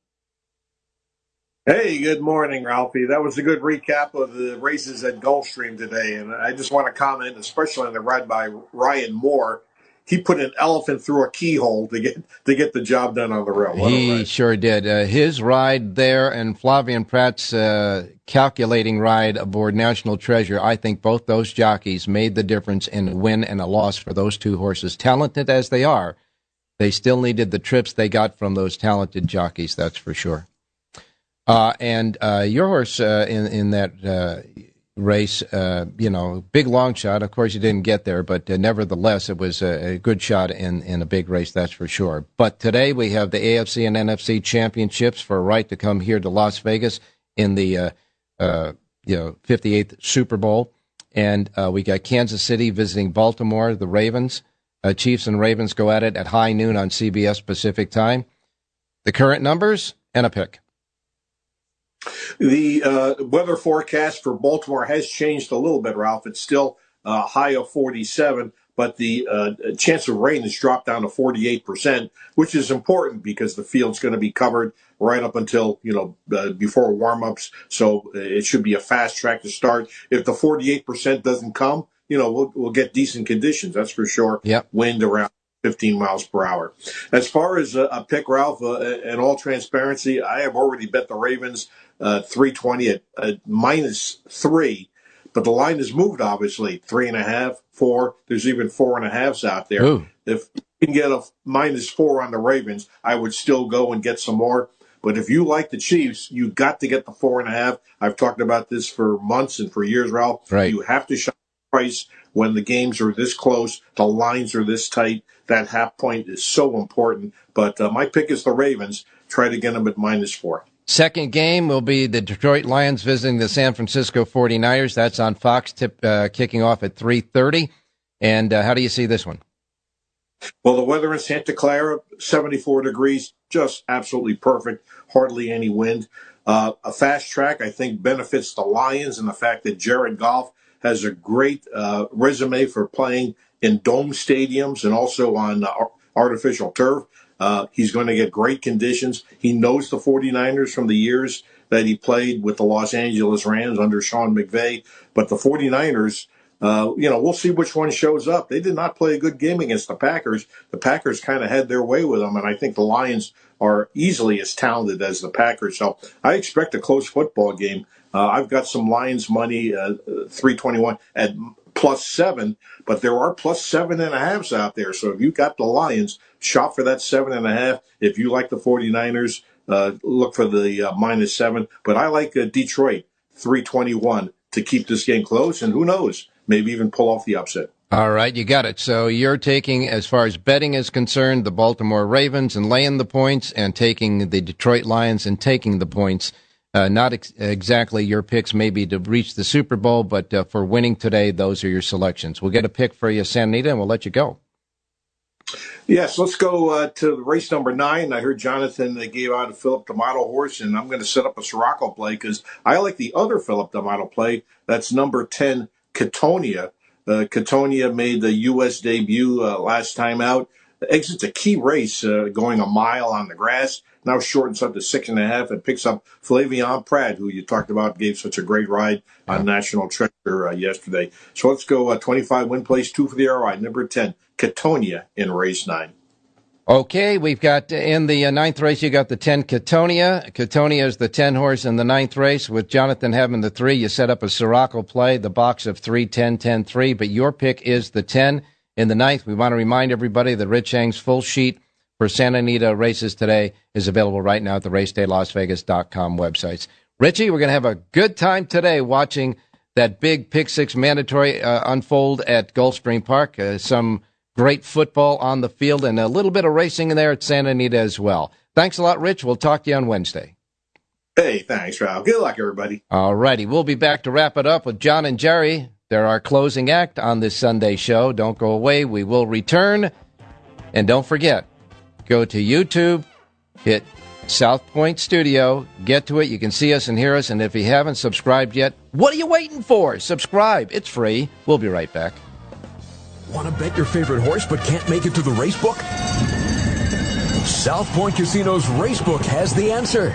Hey, good morning, Ralphie. That was a good recap of the races at Gulfstream today. And I just want to comment, especially on the ride by Ryan Moore he put an elephant through a keyhole to get to get the job done on the rail. He sure did. Uh, his ride there and Flavien Prat's uh, calculating ride aboard National Treasure. I think both those jockeys made the difference in a win and a loss for those two horses. Talented as they are, they still needed the trips they got from those talented jockeys. That's for sure. Uh, and uh, your horse uh, in in that uh, race. Uh, you know, big long shot. Of course, you didn't get there, but uh, nevertheless, it was a, a, good shot in, in a big race, that's for sure. But today we have the AFC and NFC championships for a right to come here to Las Vegas in the uh, uh you know 58th Super Bowl, and uh, we got Kansas City visiting Baltimore. The Ravens, uh, Chiefs, and Ravens go at it at high noon on CBS Pacific time. The current numbers and a pick. The uh, weather forecast for Baltimore has changed a little bit, Ralph. It's still uh, high of 47, but the uh, chance of rain has dropped down to 48%, which is important because the field's going to be covered right up until, you know, uh, before warm-ups. So uh, it should be a fast track to start. If the 48% doesn't come, you know, we'll, we'll get decent conditions. That's for sure. Yep. Wind around 15 miles per hour. As far as a, a pick, Ralph, uh, in all transparency, I have already bet the Ravens uh, 320 at, at minus three, but the line has moved obviously three and a half, four. There's even four and a halves out there. Ooh. If you can get a minus four on the Ravens, I would still go and get some more. But if you like the Chiefs, you got to get the four and a half. I've talked about this for months and for years, Ralph. Right. You have to shop price when the games are this close, the lines are this tight. That half point is so important. But uh, my pick is the Ravens. Try to get them at minus four. Second game will be the Detroit Lions visiting the San Francisco 49ers. That's on Fox, tip, uh, kicking off at 3.30. And uh, how do you see this one? Well, the weather in Santa Clara, 74 degrees, just absolutely perfect. Hardly any wind. Uh, a fast track, I think, benefits the Lions and the fact that Jared Goff has a great uh, resume for playing in dome stadiums and also on uh, artificial turf. Uh, he's going to get great conditions. He knows the 49ers from the years that he played with the Los Angeles Rams under Sean McVay. But the 49ers, uh, you know, we'll see which one shows up. They did not play a good game against the Packers. The Packers kind of had their way with them, and I think the Lions are easily as talented as the Packers. So I expect a close football game. Uh, I've got some Lions money, uh, 321 at plus seven, but there are plus seven and a halves out there. So if you got the Lions, shop for that seven and a half. If you like the 49ers, uh, look for the uh, minus seven. But I like uh, Detroit 321 to keep this game close. And who knows, maybe even pull off the upset. All right, you got it. So you're taking, as far as betting is concerned, the Baltimore Ravens and laying the points, and taking the Detroit Lions and taking the points. Uh, not ex- exactly your picks, maybe to reach the Super Bowl, but uh, for winning today, those are your selections. We'll get a pick for you, Santa Anita, and we'll let you go. Yes, let's go uh, to race number nine. I heard Jonathan uh, gave out a Philip D'Amato horse, and I'm going to set up a Siraco play because I like the other Philip D'Amato play. That's number 10, Catonia. Uh, Catonia made the U.S. debut uh, last time out. Exits a key race uh, going a mile on the grass now shortens up to six and a half and picks up Flavien Prat, who you talked about gave such a great ride on National Treasure uh, yesterday. So let's go uh, 25 win place, two for the ROI. Number 10, Catonia in race nine. Okay, we've got in the uh, ninth race, you got the 10 Catonia. Catonia is the 10 horse in the ninth race. With Jonathan having the three, you set up a Siraco play, the box of 3, 10, 10, 3, but your pick is the 10 in the ninth. We want to remind everybody that Rich Eng's full sheet for Santa Anita races today is available right now at the racedaylasvegas.com websites. Richie, we're going to have a good time today watching that big pick six mandatory uh, unfold at Gulfstream Park. Uh, some great football on the field and a little bit of racing in there at Santa Anita as well. Thanks a lot, Rich. We'll talk to you on Wednesday. Hey, thanks, Ralph. Good luck, everybody. All righty. We'll be back to wrap it up with John and Jerry. They're our closing act on this Sunday show. Don't go away. We will return. And don't forget, go to YouTube, hit South Point Studio, get to it. You can see us and hear us. And if you haven't subscribed yet, what are you waiting for? Subscribe. It's free. We'll be right back. Want to bet your favorite horse but can't make it to the race book? South Point Casino's Racebook has the answer.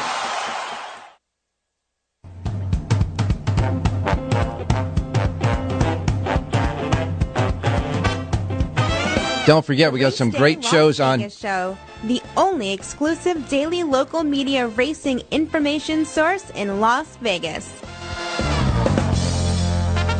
Don't forget, we got some great shows on. Show, the only exclusive daily local media racing information source in Las Vegas.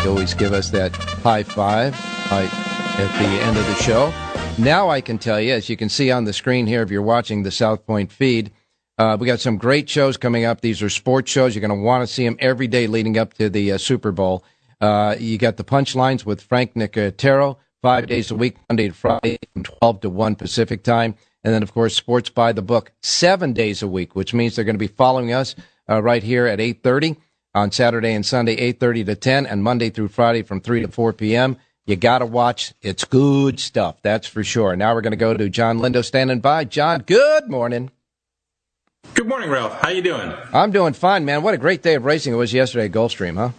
You always give us that high five at the end of the show. Now I can tell you, as you can see on the screen here, if you're watching the South Point feed, uh, we got some great shows coming up. These are sports shows. You're going to want to see them every day leading up to the uh, Super Bowl. Uh, you got the punchlines with Frank Nicotero five days a week, Monday to Friday, from 12 to 1 Pacific time. And then, of course, Sports by the Book, seven days a week, which means they're going to be following us uh, right here at 8.30 on Saturday and Sunday, 8.30 to 10, and Monday through Friday from 3 to 4 p.m. You got to watch. It's good stuff, that's for sure. Now we're going to go to Jon Lindo standing by. John, good morning. Good morning, Ralph. How you doing? I'm doing fine, man. What a great day of racing it was yesterday at Gulfstream, huh?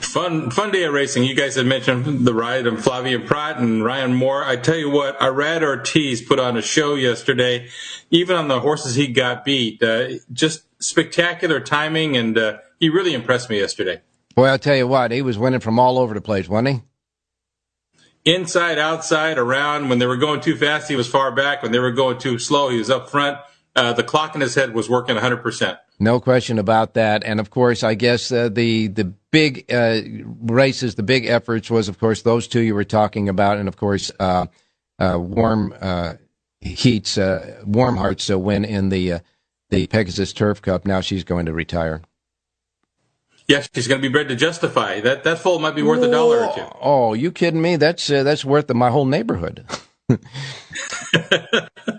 Fun, fun day of racing. You guys had mentioned the ride of Flavien Prat and Ryan Moore. I tell you what, Irad Ortiz put on a show yesterday. Even on the horses he got beat, uh, just spectacular timing, and uh, he really impressed me yesterday. Boy, I'll tell you what, he was winning from all over the place, wasn't he? Inside, outside, around. When they were going too fast, he was far back. When they were going too slow, he was up front. Uh, the clock in his head was working 100%. No question about that. And of course, I guess uh, the the big uh, races, the big efforts was, of course, those two you were talking about, and of course, uh, uh warm uh, heats, uh, Warm Heart's win in the the Pegasus Turf Cup. Now she's going to retire. Yes, she's going to be bred to Justify that. That foal might be worth Whoa. a dollar or two. Oh, you kidding me? That's that's worth my whole neighborhood.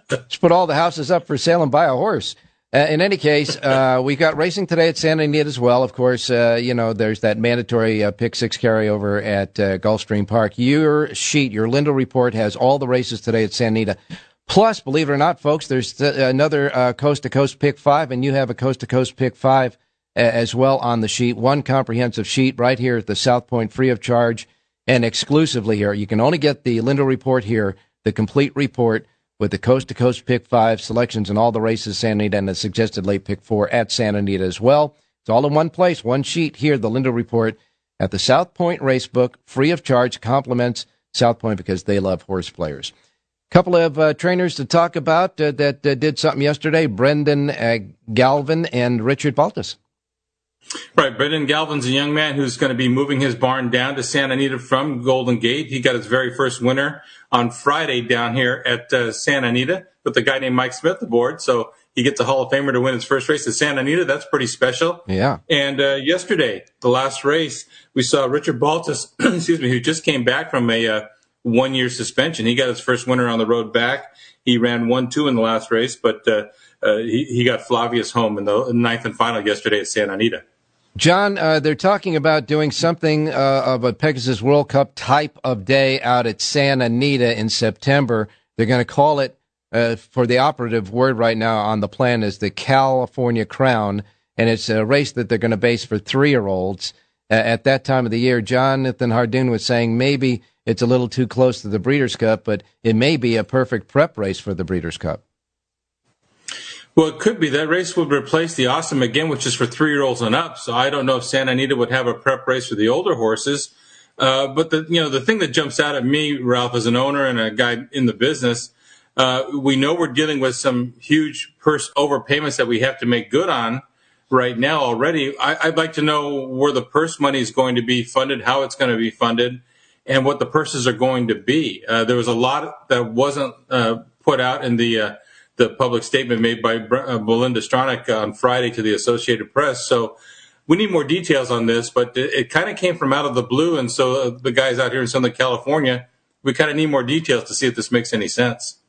Let's put all the houses up for sale and buy a horse. Uh, in any case, uh, we've got racing today at Santa Anita as well. Of course, uh, you know, there's that mandatory uh, pick six carryover at uh, Gulfstream Park. Your sheet, your Lindo report has all the races today at Santa Anita. Plus, believe it or not, folks, there's another coast to coast pick five, and you have a coast to coast pick five as well on the sheet. One comprehensive sheet right here at the South Point, free of charge and exclusively here. You can only get the Lindo report here, the complete report with the coast to coast pick five selections in all the races, Santa Anita, and the suggested late pick four at Santa Anita as well. It's all in one place, one sheet here, the Lindo Report at the South Point Racebook, free of charge, compliments South Point because they love horse players. Couple of uh, trainers to talk about uh, that uh, did something yesterday Brendan uh, Galvin and Richard Baltas. Right. Brendan Galvin's a young man who's going to be moving his barn down to Santa Anita from Golden Gate. He got his very first winner on Friday down here at uh, Santa Anita with a guy named Mike Smith aboard. So he gets a Hall of Famer to win his first race at Santa Anita. That's pretty special. Yeah. And uh, yesterday, the last race, we saw Richard Baltas, excuse me, who just came back from a uh, one year suspension. He got his first winner on the road back. He ran one two in the last race, but uh, uh, he, he got Flavius home in the ninth and final yesterday at Santa Anita. John, uh, they're talking about doing something uh, of a Pegasus World Cup type of day out at Santa Anita in September. They're going to call it, uh, for the operative word right now on the plan, is the California Crown, and it's a race that they're going to base for three year olds. at that time of the year, Jonathan Hardoon was saying maybe it's a little too close to the Breeders' Cup, but it may be a perfect prep race for the Breeders' Cup. Well, it could be. That race would replace the Awesome again, which is for three year olds and up. So I don't know if Santa Anita would have a prep race for the older horses. Uh, but the you know the thing that jumps out at me, Ralph, as an owner and a guy in the business, uh, we know we're dealing with some huge purse overpayments that we have to make good on right now already. I, would like to know where the purse money is going to be funded, how it's going to be funded, and what the purses are going to be. Uh, there was a lot that wasn't uh, put out in the uh, the public statement made by uh, Belinda Stronach on Friday to the Associated Press. So we need more details on this, but it, kind of came from out of the blue. And so uh, the guys out here in Southern California, we kind of need more details to see if this makes any sense.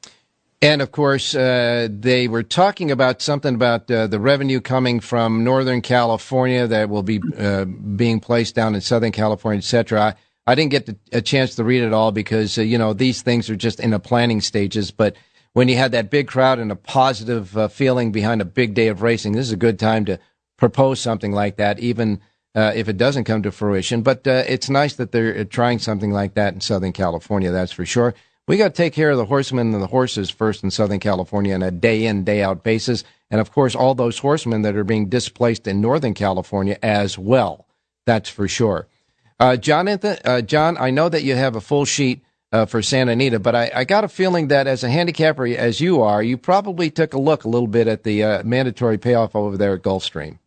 And of course, uh, they were talking about something about uh, the revenue coming from Northern California that will be uh, being placed down in Southern California, et cetera. I, I didn't get a chance to read it all because, uh, you know, these things are just in the planning stages. But when you had that big crowd and a positive uh, feeling behind a big day of racing, this is a good time to propose something like that, even uh, if it doesn't come to fruition. But uh, it's nice that they're uh, trying something like that in Southern California, that's for sure. We got to take care of the horsemen and the horses first in Southern California on a day in, day out basis. And of course, all those horsemen that are being displaced in Northern California as well. That's for sure. Uh, Jonathan, uh, John, I know that you have a full sheet uh, for Santa Anita. But I, I, got a feeling that as a handicapper, as you are, you probably took a look a little bit at the uh, mandatory payoff over there at Gulfstream.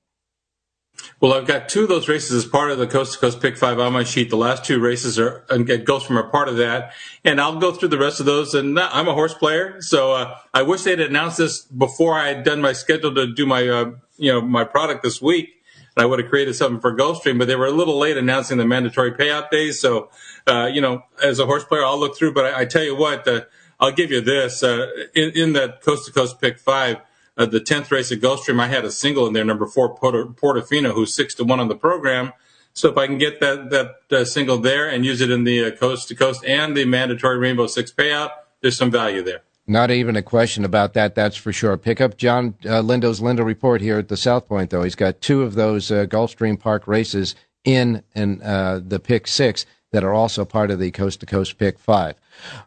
Well, I've got two of those races as part of the Coast to Coast Pick Five on my sheet. The last two races are and Gulfstream are part of that, and I'll go through the rest of those. And I'm a horse player, so uh, I wish they'd announced this before I had done my schedule to do my uh, you know my product this week. And I would have created something for Gulfstream, but they were a little late announcing the mandatory payout days. So uh, you know, as a horse player, I'll look through. But I, I tell you what, uh, I'll give you this. Uh, in, in, that coast to coast pick five, uh, the tenth race at Gulfstream, I had a single in there, number four, Portofino, who's six to one on the program. So if I can get that that uh, single there and use it in the uh, coast to coast and the mandatory Rainbow Six payout, there's some value there. Not even a question about that. That's for sure. Pick up Jon Lindo's Lindo report here at the South Point, though. He's got two of those Gulfstream Park races in in the pick six that are also part of the Coast to Coast Pick 5.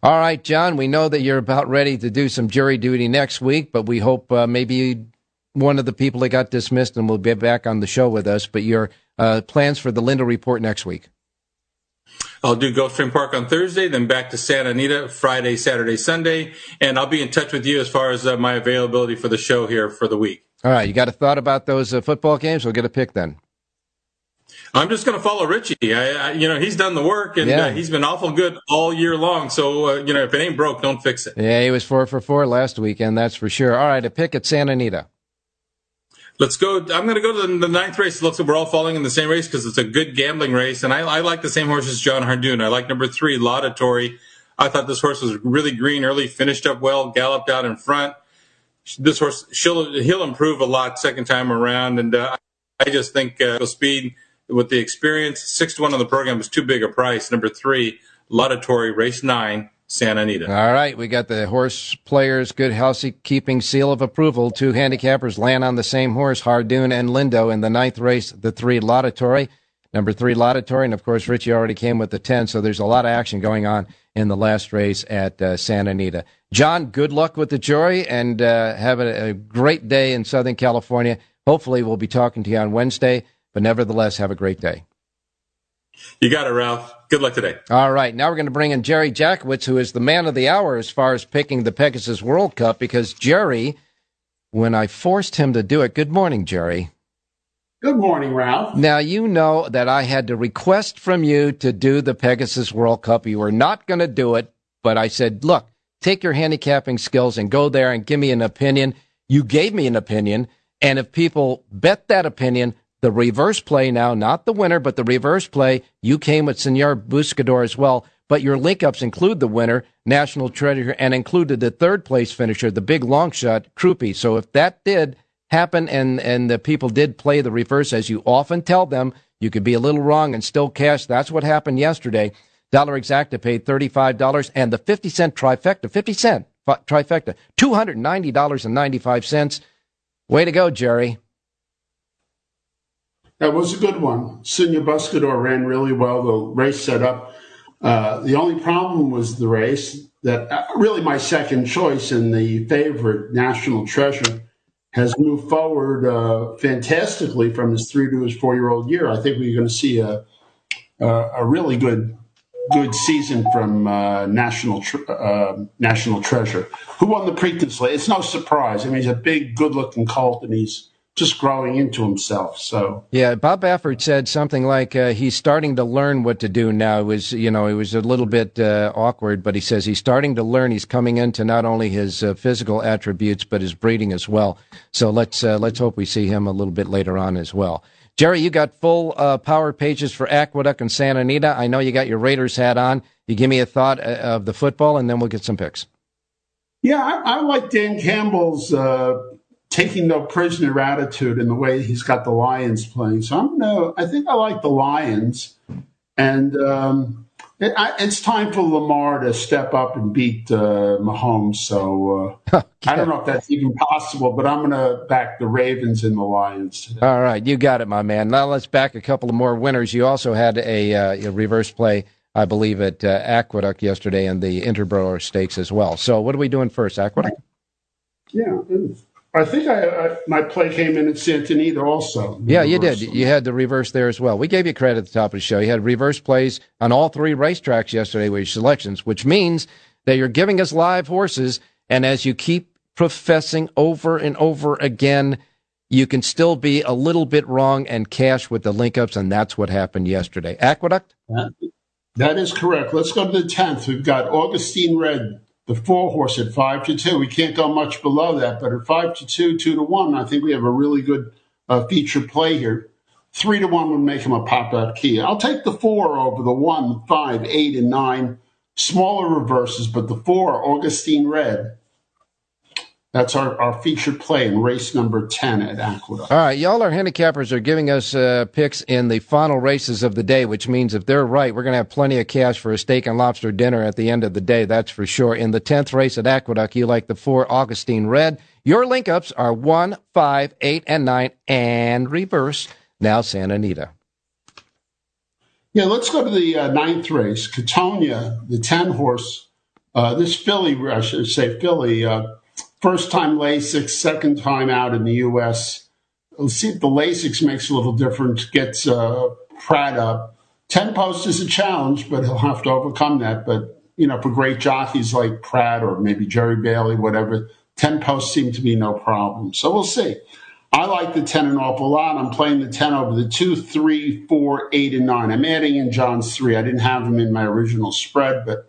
All right, John, we know that you're about ready to do some jury duty next week, but we hope uh, maybe one of the people that got dismissed and will be back on the show with us. But your uh, plans for the Lindo Report next week? I'll do Gulfstream Park on Thursday, then back to Santa Anita Friday, Saturday, Sunday, and I'll be in touch with you as far as uh, my availability for the show here for the week. All right, you got a thought about those uh, football games? We'll get a pick then. I'm just going to follow Richie. I, I, you know, he's done the work and yeah. uh, he's been awful good all year long. So, uh, you know, if it ain't broke, don't fix it. Yeah, he was four for four last weekend. That's for sure. All right, a pick at Santa Anita. Let's go. I'm going to go to the, ninth race. It looks like we're all falling in the same race because it's a good gambling race. And I, I like the same horse as Jon Hardoon. I like number three, Laudatory. I thought this horse was really green early, finished up well, galloped out in front. This horse, he'll improve a lot second time around. And uh, I just think uh, speed with the experience. Six to one on the program is too big a price. Number three, Laudatory, race nine, Santa Anita. All right, we got the horse players' good housekeeping seal of approval. Two handicappers land on the same horse, Hardoon and Lindo, in the ninth race, the three Laudatory. Number three, Laudatory, and of course, Richie already came with the 10, so there's a lot of action going on in the last race at uh, Santa Anita. John, good luck with the jury, and uh, have a, a great day in Southern California. Hopefully, we'll be talking to you on Wednesday. But nevertheless, have a great day. You got it, Ralph. Good luck today. All right. Now we're going to bring in Jerry Jackowitz, who is the man of the hour as far as picking the Pegasus World Cup, because Jerry, when I forced him to do it, good morning, Jerry. Good morning, Ralph. Now, you know that I had to request from you to do the Pegasus World Cup. You were not going to do it, but I said, look, take your handicapping skills and go there and give me an opinion. You gave me an opinion, and if people bet that opinion, the reverse play now, not the winner, but the reverse play, you came with Senor Buscador as well. But your link ups include the winner, National Treasure, and included the third place finisher, the big long shot, Crupi. So if that did happen and, and the people did play the reverse, as you often tell them, you could be a little wrong and still cash. That's what happened yesterday. Dollar Exacta paid $35 and the 50 cent trifecta, 50 cent trifecta, $290.95. Way to go, Jerry. That was a good one. Senor Buscador ran really well. The race set up. Uh, the only problem was the race that uh, really my second choice and the favorite, National Treasure, has moved forward uh, fantastically from his three to his four year old year. I think we're going to see a, a, a really good good season from uh, National uh, National Treasure, who won the Preakness It's no surprise. I mean, he's a big, good-looking colt, and he's just growing into himself. So yeah, Bob Baffert said something like uh, he's starting to learn what to do now. It was you know it was a little bit uh, awkward, but he says he's starting to learn. He's coming into not only his uh, physical attributes but his breeding as well. So let's uh, let's hope we see him a little bit later on as well. Jerry, you got full uh, power pages for Aqueduct and Santa Anita. I know you got your Raiders hat on. You give me a thought uh, of the football, and then we'll get some picks. Yeah, I, I like Dan Campbell's uh, taking no prisoner attitude in the way he's got the Lions playing. So I'm no, I think I like the Lions, and um, it, I, it's time for Lamar to step up and beat uh, Mahomes. So uh, okay. I don't know if that's even possible, but I'm going to back the Ravens and the Lions. Today. All right, you got it, my man. Now let's back a couple of more winners. You also had a, uh, a reverse play, I believe, at uh, Aqueduct yesterday and the Interborough Stakes as well. So what are we doing first, Aqueduct? Yeah. I think I, I, my play came in at Santa Anita also. Yeah, you did. You had the reverse there as well. We gave you credit at the top of the show. You had reverse plays on all three racetracks yesterday with your selections, which means that you're giving us live horses. And as you keep professing over and over again, you can still be a little bit wrong and cash with the link ups. And that's what happened yesterday. Aqueduct? That is correct. Let's go to the 10th. We've got Augustine Red the four horse at five to two. We can't go much below that, but at five to two, two to one, I think we have a really good uh, feature play here. Three to one would make him a pop out key. I'll take the four over the one, five, eight, and nine. Smaller reverses, but the four, Augustine Red, that's our, our featured play in race number 10 at Aqueduct. All right, y'all, our handicappers are giving us uh, picks in the final races of the day, which means if they're right, we're going to have plenty of cash for a steak and lobster dinner at the end of the day, that's for sure. In the 10th race at Aqueduct, you like the four Augustine Red. Your link ups are 1, 5, 8, and 9, and reverse. Now, Santa Anita. Yeah, let's go to the uh, ninth race. Catonia, the 10 horse. Uh, this filly, I should say, filly. Uh, first time Lasix, second time out in the U.S. See if the Lasix makes a little difference, gets uh, Prat up. 10 post is a challenge, but he'll have to overcome that. But, you know, for great jockeys like Prat or maybe Jerry Bailey, whatever, 10 posts seem to be no problem. So we'll see. I like the 10 an awful lot. I'm playing the 10 over the 2, 3, 4, 8, and 9. I'm adding in John's 3. I didn't have him in my original spread, but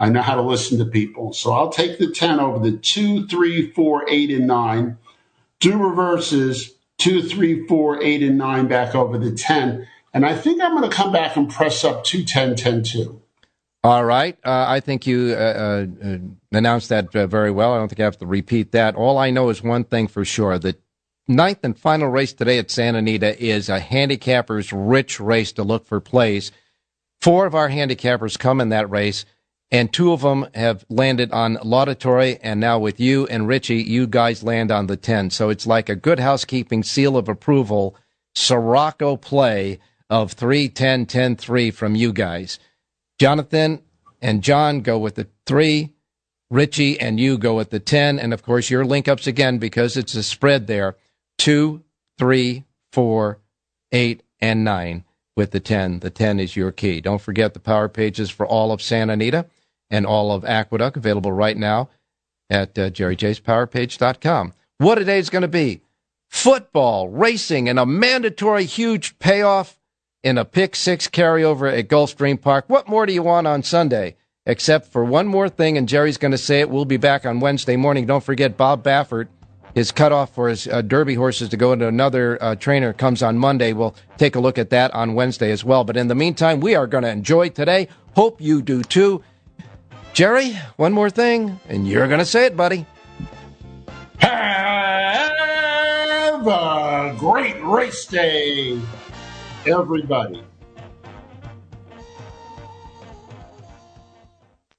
I know how to listen to people. So I'll take the 10 over the 2, 3, 4, 8, and 9. Do reverses 2, 3, 4, 8, and 9 back over the 10. And I think I'm going to come back and press up 2, 10, 10, 2. All right. Uh, I think you uh, uh, announced that uh, very well. I don't think I have to repeat that. All I know is one thing for sure. The ninth and final race today at Santa Anita is a handicapper's rich race to look for plays. Four of our handicappers come in that race and two of them have landed on laudatory, and now with you and Richie, you guys land on the 10. So it's like a good housekeeping seal of approval, Siraco play of 3, 10, 10, 3 from you guys. Jonathan and John go with the 3. Richie and you go with the 10. And of course, your link ups again because it's a spread there 2, 3, 4, 8, and 9 with the 10. The 10 is your key. Don't forget the power pages for all of Santa Anita and all of Aqueduct available right now at uh, jerryjspowerpage.com. What day is going to be. Football, racing, and a mandatory huge payoff in a pick six carryover at Gulfstream Park. What more do you want on Sunday? Except for one more thing, and Jerry's going to say it. We'll be back on Wednesday morning. Don't forget Bob Baffert his cutoff for his uh, Derby horses to go into another uh, trainer comes on Monday. We'll take a look at that on Wednesday as well. But in the meantime, we are going to enjoy today. Hope you do too. Jerry, one more thing, and you're going to say it, buddy. Have a great race day, everybody.